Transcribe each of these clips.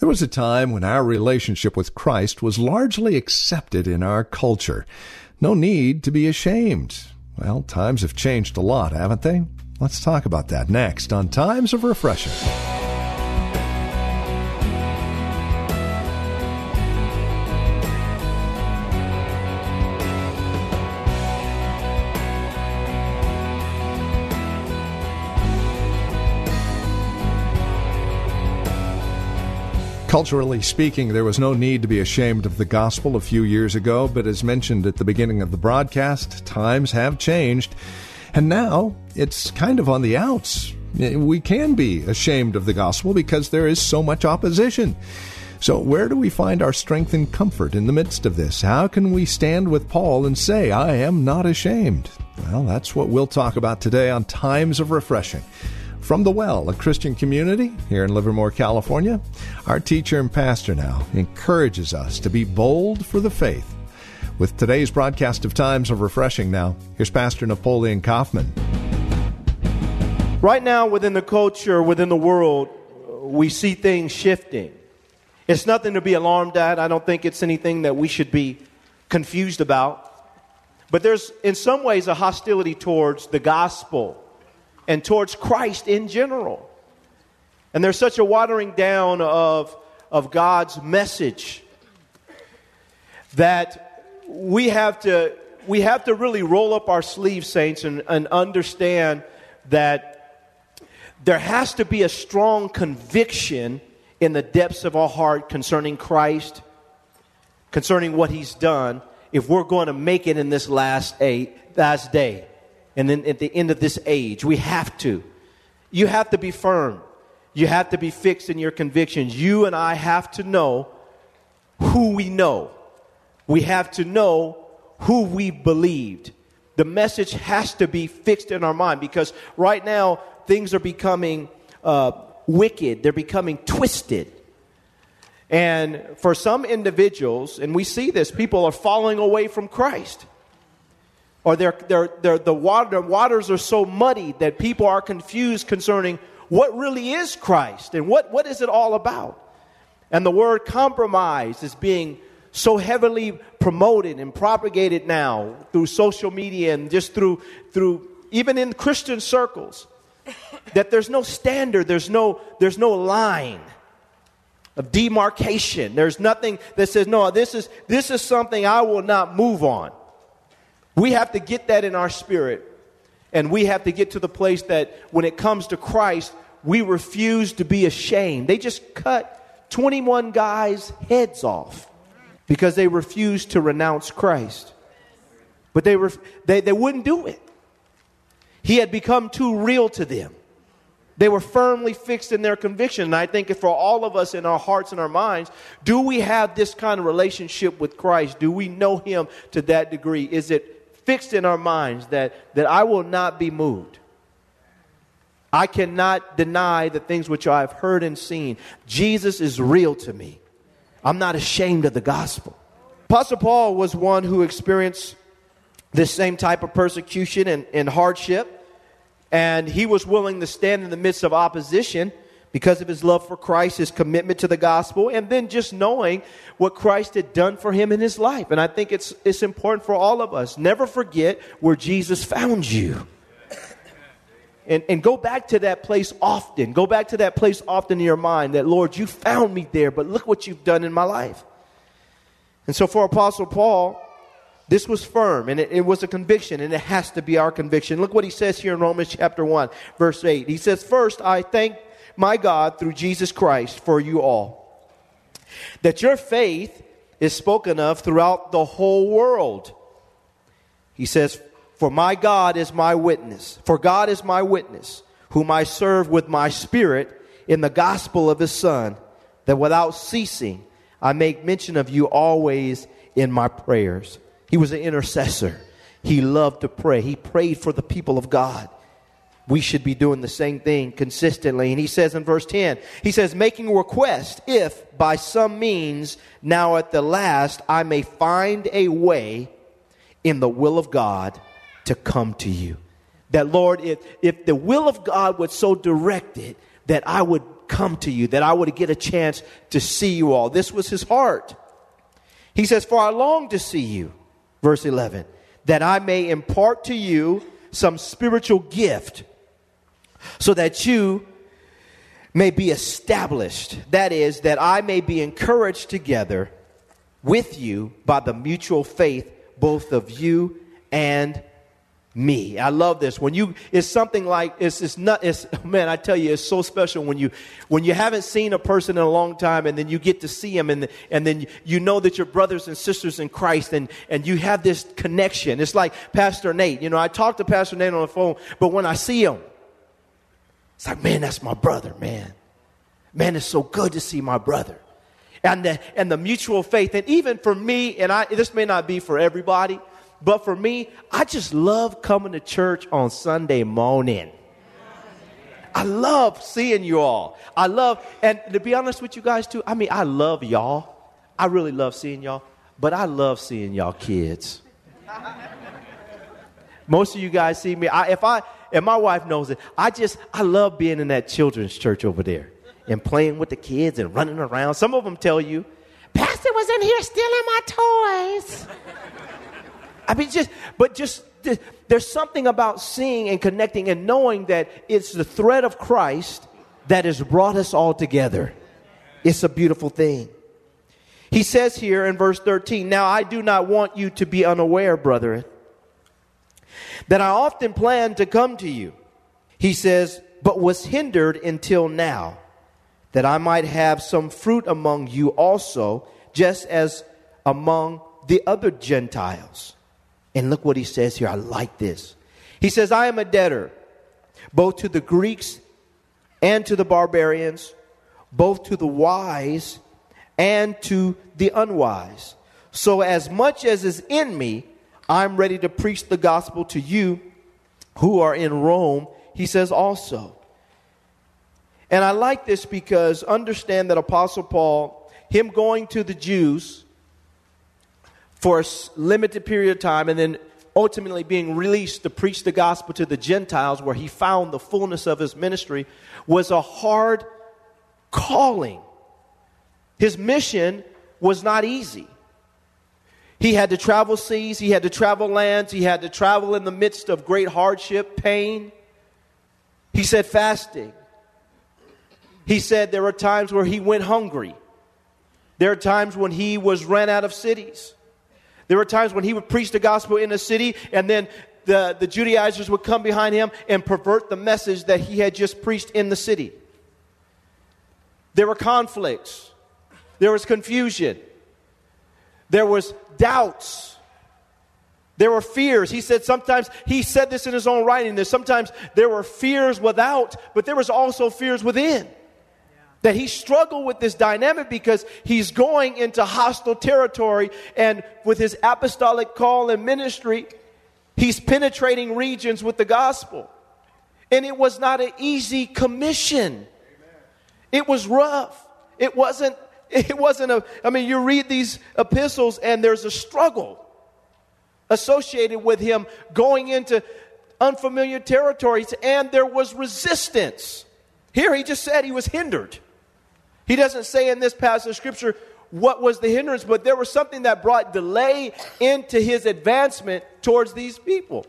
There was a time when our relationship with Christ was largely accepted in our culture. No need to be ashamed. Well, times have changed a lot, haven't they? Let's talk about that next on Times of Refreshing. Culturally speaking, there was no need to be ashamed of the gospel a few years ago, but as mentioned at the beginning of the broadcast, times have changed, and now it's kind of on the outs. We can be ashamed of the gospel because there is so much opposition. So, where do we find our strength and comfort in the midst of this? How can we stand with Paul and say, I am not ashamed? Well, that's what we'll talk about today on Times of Refreshing. From the Well, a Christian community here in Livermore, California, our teacher and pastor now encourages us to be bold for the faith. With today's broadcast of Times of Refreshing now, here's Pastor Napoleon Kaufman. Right now, within the culture, within the world, we see things shifting. It's nothing to be alarmed at. I don't think it's anything that we should be confused about. But there's, in some ways, a hostility towards the gospel and towards Christ in general. And there's such a watering down of, of God's message that we have to, we have to really roll up our sleeves, saints, and, and understand that there has to be a strong conviction in the depths of our heart concerning Christ, concerning what He's done, if we're going to make it in this last, eight, last day. And then at the end of this age, we have to. You have to be firm. You have to be fixed in your convictions. You and I have to know who we know. We have to know who we believed. The message has to be fixed in our mind because right now things are becoming uh, wicked, they're becoming twisted. And for some individuals, and we see this, people are falling away from Christ or they're, they're, they're, the, water, waters are so muddy that people are confused concerning what really is Christ and what, what is it all about. And the word compromise is being so heavily promoted and propagated now through social media and just through, through even in Christian circles that there's no standard, there's no, there's no line of demarcation. There's nothing that says, no, this is, this is something I will not move on. We have to get that in our spirit. And we have to get to the place that when it comes to Christ, we refuse to be ashamed. They just cut 21 guys' heads off because they refused to renounce Christ. But they, were, they, they wouldn't do it. He had become too real to them. They were firmly fixed in their conviction. And I think for all of us in our hearts and our minds, do we have this kind of relationship with Christ? Do we know Him to that degree? Is it fixed in our minds that, that I will not be moved. I cannot deny the things which I have heard and seen. Jesus is real to me. I'm not ashamed of the gospel. Apostle Paul was one who experienced this same type of persecution and, and hardship, and he was willing to stand in the midst of opposition because of his love for Christ, his commitment to the gospel, and then just knowing what Christ had done for him in his life. And I think it's, it's important for all of us. Never forget where Jesus found you. And, and go back to that place often. Go back to that place often in your mind that, Lord, you found me there, but look what you've done in my life. And so for Apostle Paul, this was firm and it, it, was a conviction and it has to be our conviction. Look what he says here in Romans chapter 1, verse 8. He says, First, I thank my God through Jesus Christ for you all. That your faith is spoken of throughout the whole world. He says, For my God is my witness. For God is my witness, whom I serve with my spirit in the gospel of his Son, that without ceasing I make mention of you always in my prayers. He was an intercessor. He loved to pray. He prayed for the people of God. We should be doing the same thing consistently. And he says in verse 10, he says, making a request, if by some means now at the last I may find a way in the will of God to come to you. That Lord, if, if the will of God was so directed that I would come to you, that I would get a chance to see you all. This was his heart. He says, For I long to see you, verse 11, that I may impart to you some spiritual gift, so that you may be established. That is, that I may be encouraged together with you by the mutual faith, both of you and me. I love this. When you, it's something like, it's, it's not, it's, man, I tell you, it's so special when you, when you haven't seen a person in a long time and then you get to see them and, and then you know that you're brothers and sisters in Christ and, and you have this connection. It's like Pastor Nate. You know, I talk to Pastor Nate on the phone, but when I see him, it's like, man, that's my brother, man. Man, it's so good to see my brother. And the, and the mutual faith. And even for me, and I, this may not be for everybody, but for me, I just love coming to church on Sunday morning. I love seeing you all. I love, and to be honest with you guys too, I mean, I love y'all. I really love seeing y'all, but I love seeing y'all kids. Most of you guys see me. I, if I, and my wife knows it, I just, I love being in that children's church over there and playing with the kids and running around. Some of them tell you, Pastor was in here stealing my toys. I mean, just, but just, there's something about seeing and connecting and knowing that it's the thread of Christ that has brought us all together. It's a beautiful thing. He says here in verse 13, Now I do not want you to be unaware, brethren, that I often planned to come to you. He says, but was hindered until now, that I might have some fruit among you also, just as among the other Gentiles. And look what he says here. I like this. He says, I am a debtor, both to the Greeks and to the barbarians, both to the wise and to the unwise. So, as much as is in me, I'm ready to preach the gospel to you who are in Rome, he says also. And I like this because understand that Apostle Paul, him going to the Jews, for a limited period of time and then ultimately being released to preach the gospel to the Gentiles, where he found the fullness of his ministry, was a hard calling. His mission was not easy. He had to travel seas, he had to travel lands, he had to travel in the midst of great hardship, pain. He said fasting. He said there were times where he went hungry. There are times when he was ran out of cities. There were times when he would preach the gospel in a city, and then the, the Judaizers would come behind him and pervert the message that he had just preached in the city. There were conflicts, there was confusion, there was doubts. There were fears. He said sometimes, he said this in his own writing, that sometimes there were fears without, but there was also fears within. That he struggled with this dynamic because he's going into hostile territory, and with his apostolic call and ministry, he's penetrating regions with the gospel. And it was not an easy commission. It was rough. It wasn't, it wasn't a, I mean, you read these epistles and there's a struggle associated with him going into unfamiliar territories, and there was resistance. Here he just said he was hindered. He doesn't say in this passage of scripture what was the hindrance, but there was something that brought delay into his advancement towards these people.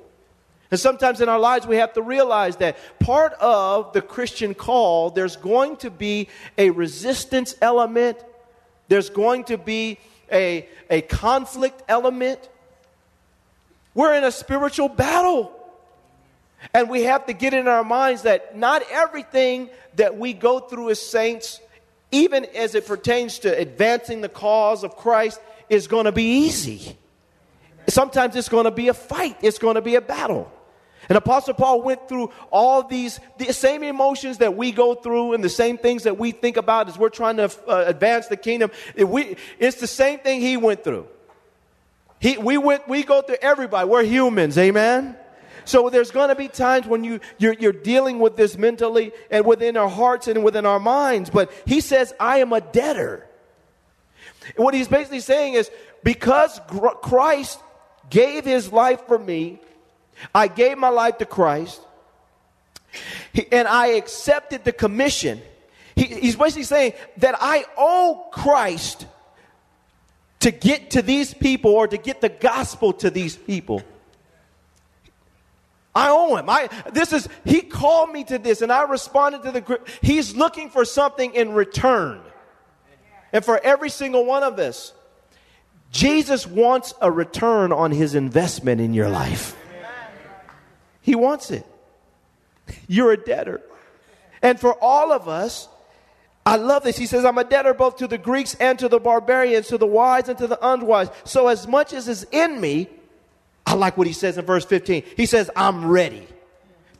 And sometimes in our lives, we have to realize that part of the Christian call, there's going to be a resistance element, there's going to be a, a conflict element. We're in a spiritual battle. And we have to get in our minds that not everything that we go through as saints even as it pertains to advancing the cause of Christ, is going to be easy. Sometimes it's going to be a fight, it's going to be a battle. And Apostle Paul went through all these, the same emotions that we go through and the same things that we think about as we're trying to uh, advance the kingdom. We, it's the same thing he went through. He, we, went, we go through everybody. We're humans, amen? So there's going to be times when you, you're, you're dealing with this mentally and within our hearts and within our minds. But he says, I am a debtor. What he's basically saying is, because Christ gave his life for me, I gave my life to Christ, and I accepted the commission. He, he's basically saying that I owe Christ to get to these people or to get the gospel to these people. I owe him. I this is he called me to this and I responded to the he's looking for something in return. And for every single one of us, Jesus wants a return on his investment in your life. He wants it. You're a debtor. And for all of us, I love this. He says, I'm a debtor both to the Greeks and to the barbarians, to the wise and to the unwise. So, as much as is in me, I like what he says in verse 15. He says, I'm ready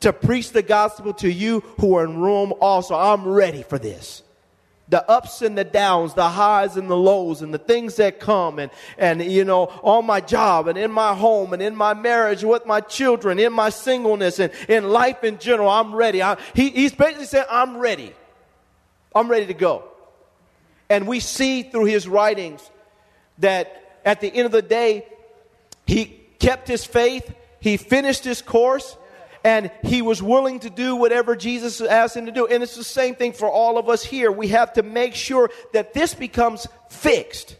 to preach the gospel to you who are in Rome also. I'm ready for this the ups and the downs, the highs and the lows, and the things that come, and, and you know, on my job, and in my home, and in my marriage, with my children, in my singleness, and in life in general, I'm ready. I, he, he's basically saying, I'm ready. I'm ready to go. And we see through his writings that at the end of the day, he kept his faith, he finished his course, and he was willing to do whatever Jesus asked him to do. And it's the same thing for all of us here. We have to make sure that this becomes fixed.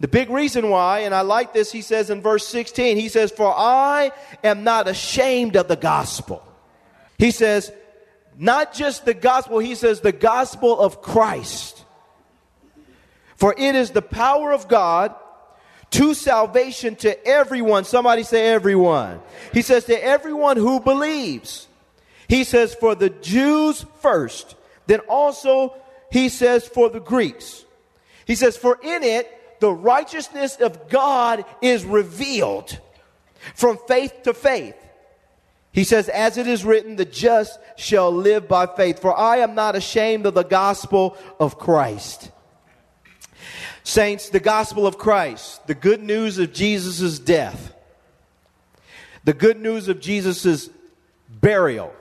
The big reason why, and I like this, he says in verse 16, he says, For I am not ashamed of the gospel. He says, not just the gospel, he says, the gospel of Christ. For it is the power of God to salvation to everyone. Somebody say everyone. He says to everyone who believes. He says for the Jews first, then also he says for the Greeks. He says for in it the righteousness of God is revealed from faith to faith. He says, as it is written, the just shall live by faith. For I am not ashamed of the gospel of Christ. Saints, the gospel of Christ, the good news of Jesus' death, the good news of Jesus' burial,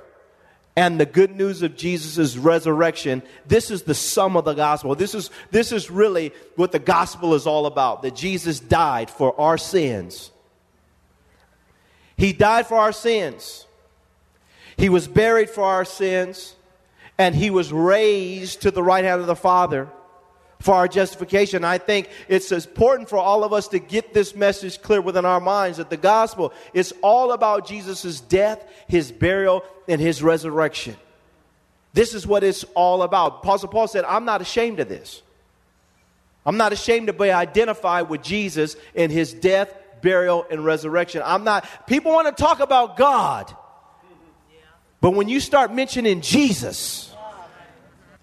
and the good news of Jesus' resurrection, this is the sum of the gospel. This is, this is really what the gospel is all about that Jesus died for our sins. He died for our sins. He was buried for our sins, and he was raised to the right hand of the Father for our justification. I think it's important for all of us to get this message clear within our minds that the gospel is all about Jesus' death, his burial, and his resurrection. This is what it's all about. Apostle Paul said, I'm not ashamed of this. I'm not ashamed to be identified with Jesus in his death, burial, and resurrection. I'm not, people want to talk about God. But when you start mentioning Jesus,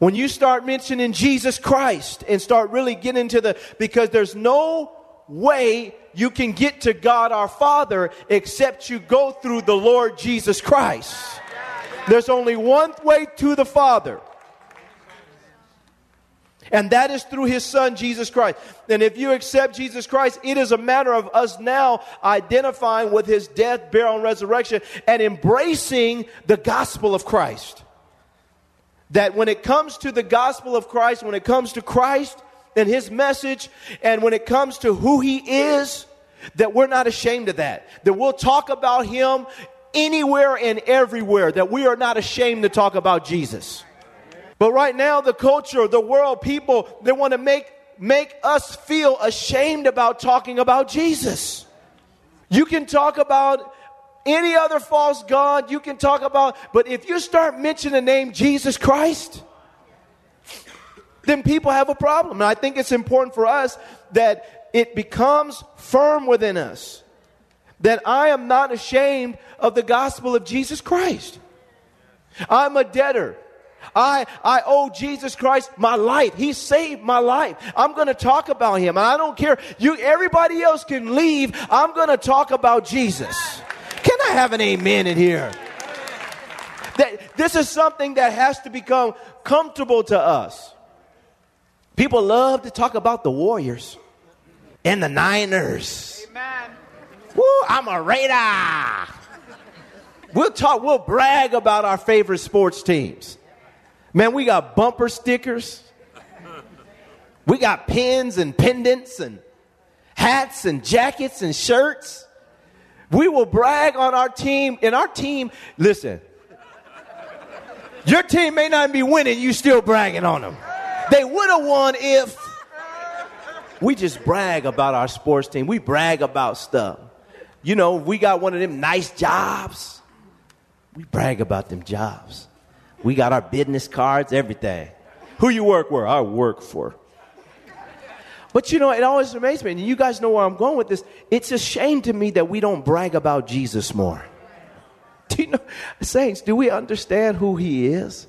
when you start mentioning Jesus Christ and start really getting into the, because there's no way you can get to God our Father except you go through the Lord Jesus Christ. There's only one way to the Father. And that is through his son, Jesus Christ. And if you accept Jesus Christ, it is a matter of us now identifying with his death, burial, and resurrection and embracing the gospel of Christ that when it comes to the gospel of Christ, when it comes to Christ and his message, and when it comes to who he is, that we're not ashamed of that. That we'll talk about him anywhere and everywhere, that we are not ashamed to talk about Jesus. But right now, the culture, the world, people, they want to make, make us feel ashamed about talking about Jesus. You can talk about any other false God you can talk about, but if you start mentioning the name Jesus Christ, then people have a problem. And I think it's important for us that it becomes firm within us that I am not ashamed of the gospel of Jesus Christ. I'm a debtor. I, I owe Jesus Christ my life. He saved my life. I'm going to talk about him. I don't care. You, everybody else can leave. I'm going to talk about Jesus. Can I have an amen in here? That this is something that has to become comfortable to us. People love to talk about the Warriors and the Niners. Amen. Woo, I'm a Raider. We'll talk, we'll brag about our favorite sports teams. Man, we got bumper stickers. We got pins and pendants and hats and jackets and shirts. We will brag on our team. And our team, listen, your team may not be winning, you still bragging on them. They would have won if we just brag about our sports team. We brag about stuff. You know, we got one of them nice jobs. We brag about them jobs. We got our business cards, everything. Who you work for? I work for. But you know, it always amazes me, and you guys know where I'm going with this. It's a shame to me that we don't brag about Jesus more. Do you know, saints, do we understand who he is?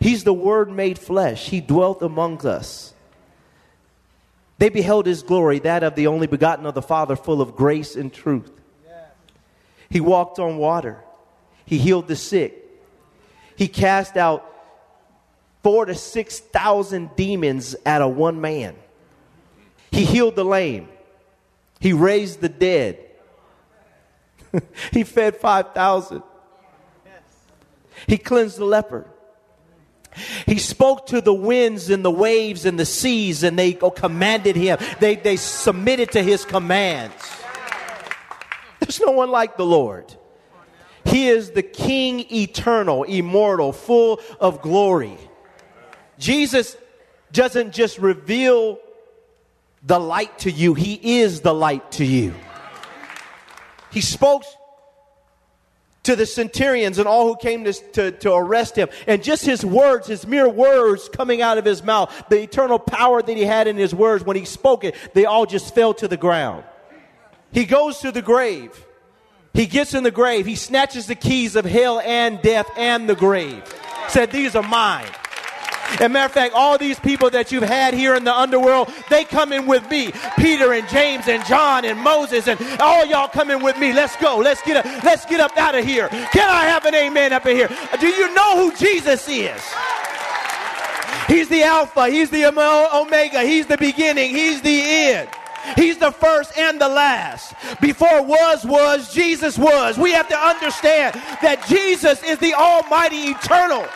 He's the Word made flesh, he dwelt among us. They beheld his glory, that of the only begotten of the Father, full of grace and truth. He walked on water. He healed the sick. He cast out four to six thousand demons out of one man. He healed the lame. He raised the dead. he fed 5,000. He cleansed the leper. He spoke to the winds and the waves and the seas, and they commanded him. They, they submitted to his commands. There's no one like the Lord. He is the King eternal, immortal, full of glory. Jesus doesn't just reveal the light to you, He is the light to you. He spoke to the centurions and all who came to, to, to, arrest him. And just his words, his mere words coming out of his mouth, the eternal power that he had in his words, when he spoke it, they all just fell to the ground. He goes to the grave. He gets in the grave. He snatches the keys of hell and death and the grave. Said, These are mine. And matter of fact, all these people that you've had here in the underworld, they come in with me. Peter and James and John and Moses and all y'all come in with me. Let's go. Let's get up. Let's get up out of here. Can I have an amen up in here? Do you know who Jesus is? He's the Alpha. He's the Omega. He's the beginning. He's the end. He's the first and the last. Before was, was, Jesus was. We have to understand that Jesus is the Almighty Eternal.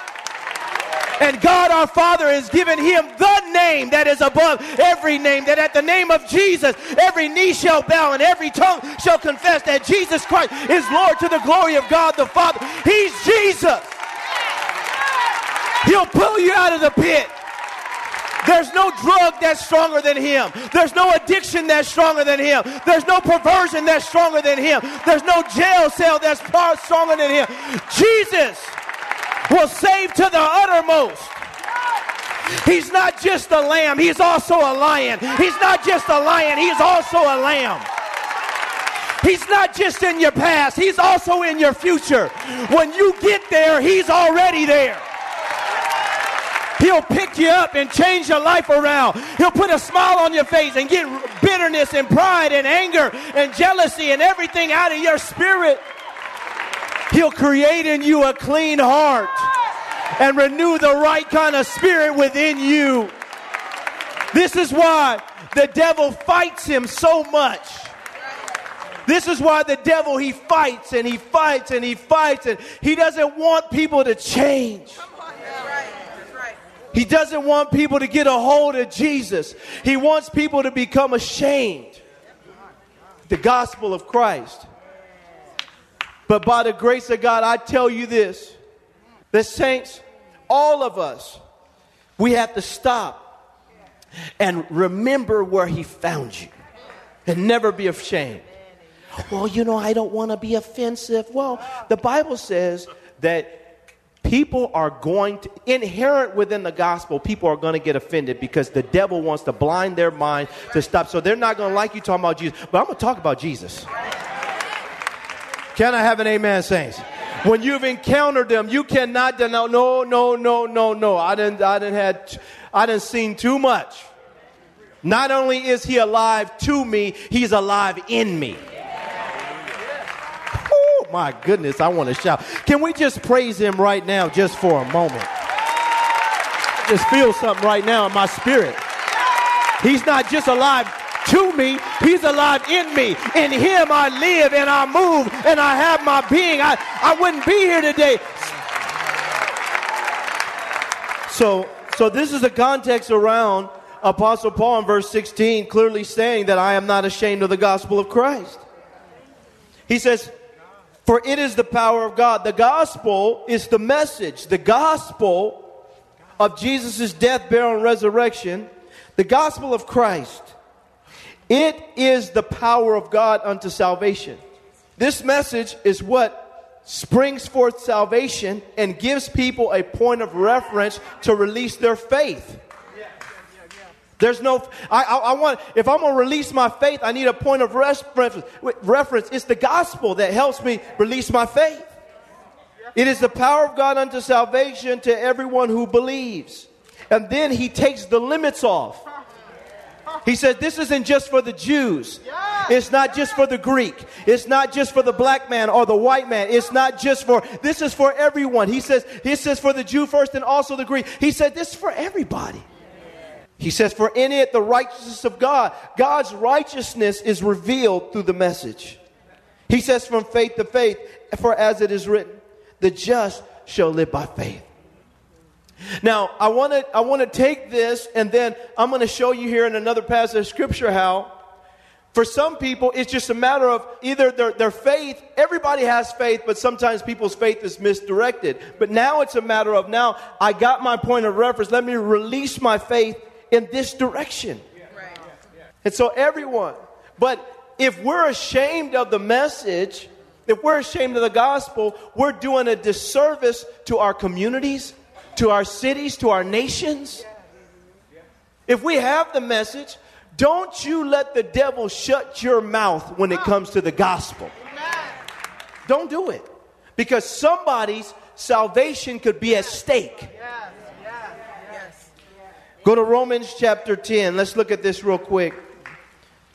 And God our Father has given him the name that is above every name, that at the name of Jesus, every knee shall bow and every tongue shall confess that Jesus Christ is Lord to the glory of God the Father. He's Jesus. He'll pull you out of the pit. There's no drug that's stronger than him. There's no addiction that's stronger than him. There's no perversion that's stronger than him. There's no jail cell that's far stronger than him. Jesus will save to the uttermost. He's not just a lamb, he's also a lion. He's not just a lion, he's also a lamb. He's not just in your past, he's also in your future. When you get there, he's already there. He'll pick you up and change your life around. He'll put a smile on your face and get bitterness and pride and anger and jealousy and everything out of your spirit. He'll create in you a clean heart and renew the right kind of spirit within you. This is why the devil fights him so much. This is why the devil he fights and he fights and he fights and he doesn't want people to change. He doesn't want people to get a hold of Jesus. He wants people to become ashamed. The gospel of Christ. But by the grace of God, I tell you this the saints, all of us, we have to stop and remember where He found you and never be ashamed. Well, you know, I don't want to be offensive. Well, the Bible says that people are going to, inherent within the gospel, people are going to get offended because the devil wants to blind their mind to stop. So they're not going to like you talking about Jesus. But I'm going to talk about Jesus. Can I have an amen, saints? When you've encountered them, you cannot deny. No, no, no, no, no. I didn't. I didn't had. I didn't seen too much. Not only is he alive to me, he's alive in me. Oh my goodness, I want to shout. Can we just praise him right now, just for a moment? just feel something right now in my spirit. He's not just alive to me, He's alive in me. In Him I live and I move and I have my being. I, I wouldn't be here today. So, so this is the context around Apostle Paul in verse 16 clearly saying that I am not ashamed of the gospel of Christ. He says, For it is the power of God. The gospel is the message. The gospel of Jesus' death, burial, and resurrection, the gospel of Christ, it is the power of God unto salvation. This message is what springs forth salvation and gives people a point of reference to release their faith. There's no, I, I, I, want, if I'm going to release my faith, I need a point of reference. reference. It's the gospel that helps me release my faith. It is the power of God unto salvation to everyone who believes. And then he takes the limits off. He said, This isn't just for the Jews. It's not just for the Greek. It's not just for the black man or the white man. It's not just for, this is for everyone. He says, This says for the Jew first and also the Greek. He said, This is for everybody. He says, For in it the righteousness of God, God's righteousness is revealed through the message. He says, From faith to faith, for as it is written, the just shall live by faith. Now, I want to I want to take this and then I'm going to show you here in another passage of scripture how for some people it's just a matter of either their, their faith, everybody has faith, but sometimes people's faith is misdirected. But now it's a matter of now I got my point of reference, let me release my faith in this direction. And so everyone, but if we're ashamed of the message, if we're ashamed of the gospel, we're doing a disservice to our communities, to our cities, to our nations. If we have the message, don't you let the devil shut your mouth when it comes to the gospel. Don't do it. Because somebody's salvation could be at stake. Go to Romans chapter 10. Let's look at this real quick.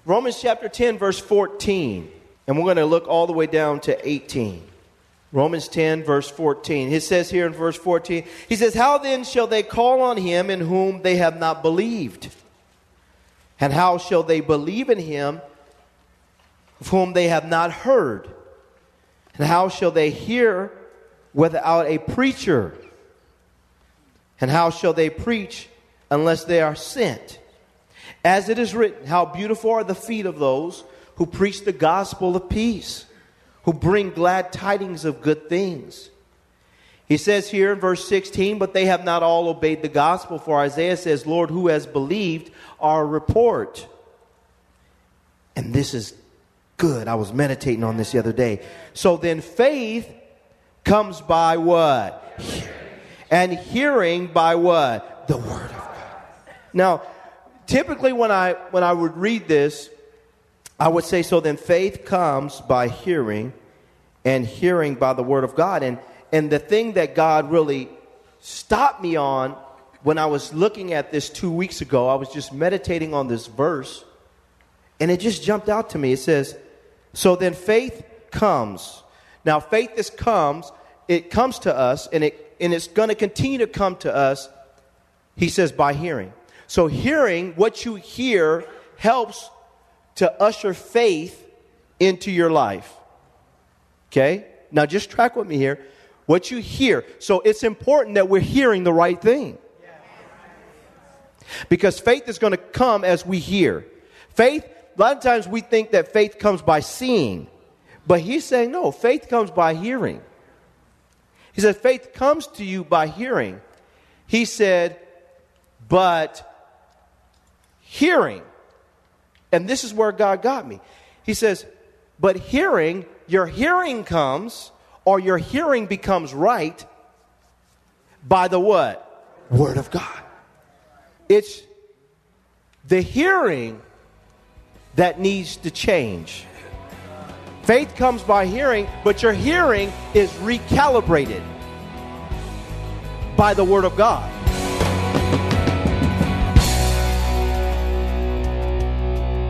Romans chapter 10, verse 14. And we're going to look all the way down to 18. Romans 10, verse 14. He says here in verse 14, he says, How then shall they call on him in whom they have not believed? And how shall they believe in him of whom they have not heard? And how shall they hear without a preacher? And how shall they preach unless they are sent? As it is written, How beautiful are the feet of those who preach the gospel of peace, who bring glad tidings of good things. He says here in verse 16, but they have not all obeyed the gospel, for Isaiah says, Lord, who has believed our report? And this is good. I was meditating on this the other day. So then faith comes by what? And hearing by what? The word of God. Now, typically when I when I would read this, I would say so then faith comes by hearing and hearing by the word of God. And and the thing that God really stopped me on when I was looking at this 2 weeks ago, I was just meditating on this verse and it just jumped out to me. It says, "So then faith comes." Now faith is comes, it comes to us and it and it's going to continue to come to us. He says by hearing. So hearing what you hear helps to usher faith into your life. Okay? Now just track with me here. What you hear. So it's important that we're hearing the right thing. Because faith is going to come as we hear. Faith, a lot of times we think that faith comes by seeing. But he's saying, no, faith comes by hearing. He said, faith comes to you by hearing. He said, but hearing and this is where God got me. He says, But hearing, your hearing comes, or your hearing becomes right by the what? Word of God. It's the hearing that needs to change. Faith comes by hearing, but your hearing is recalibrated by the Word of God.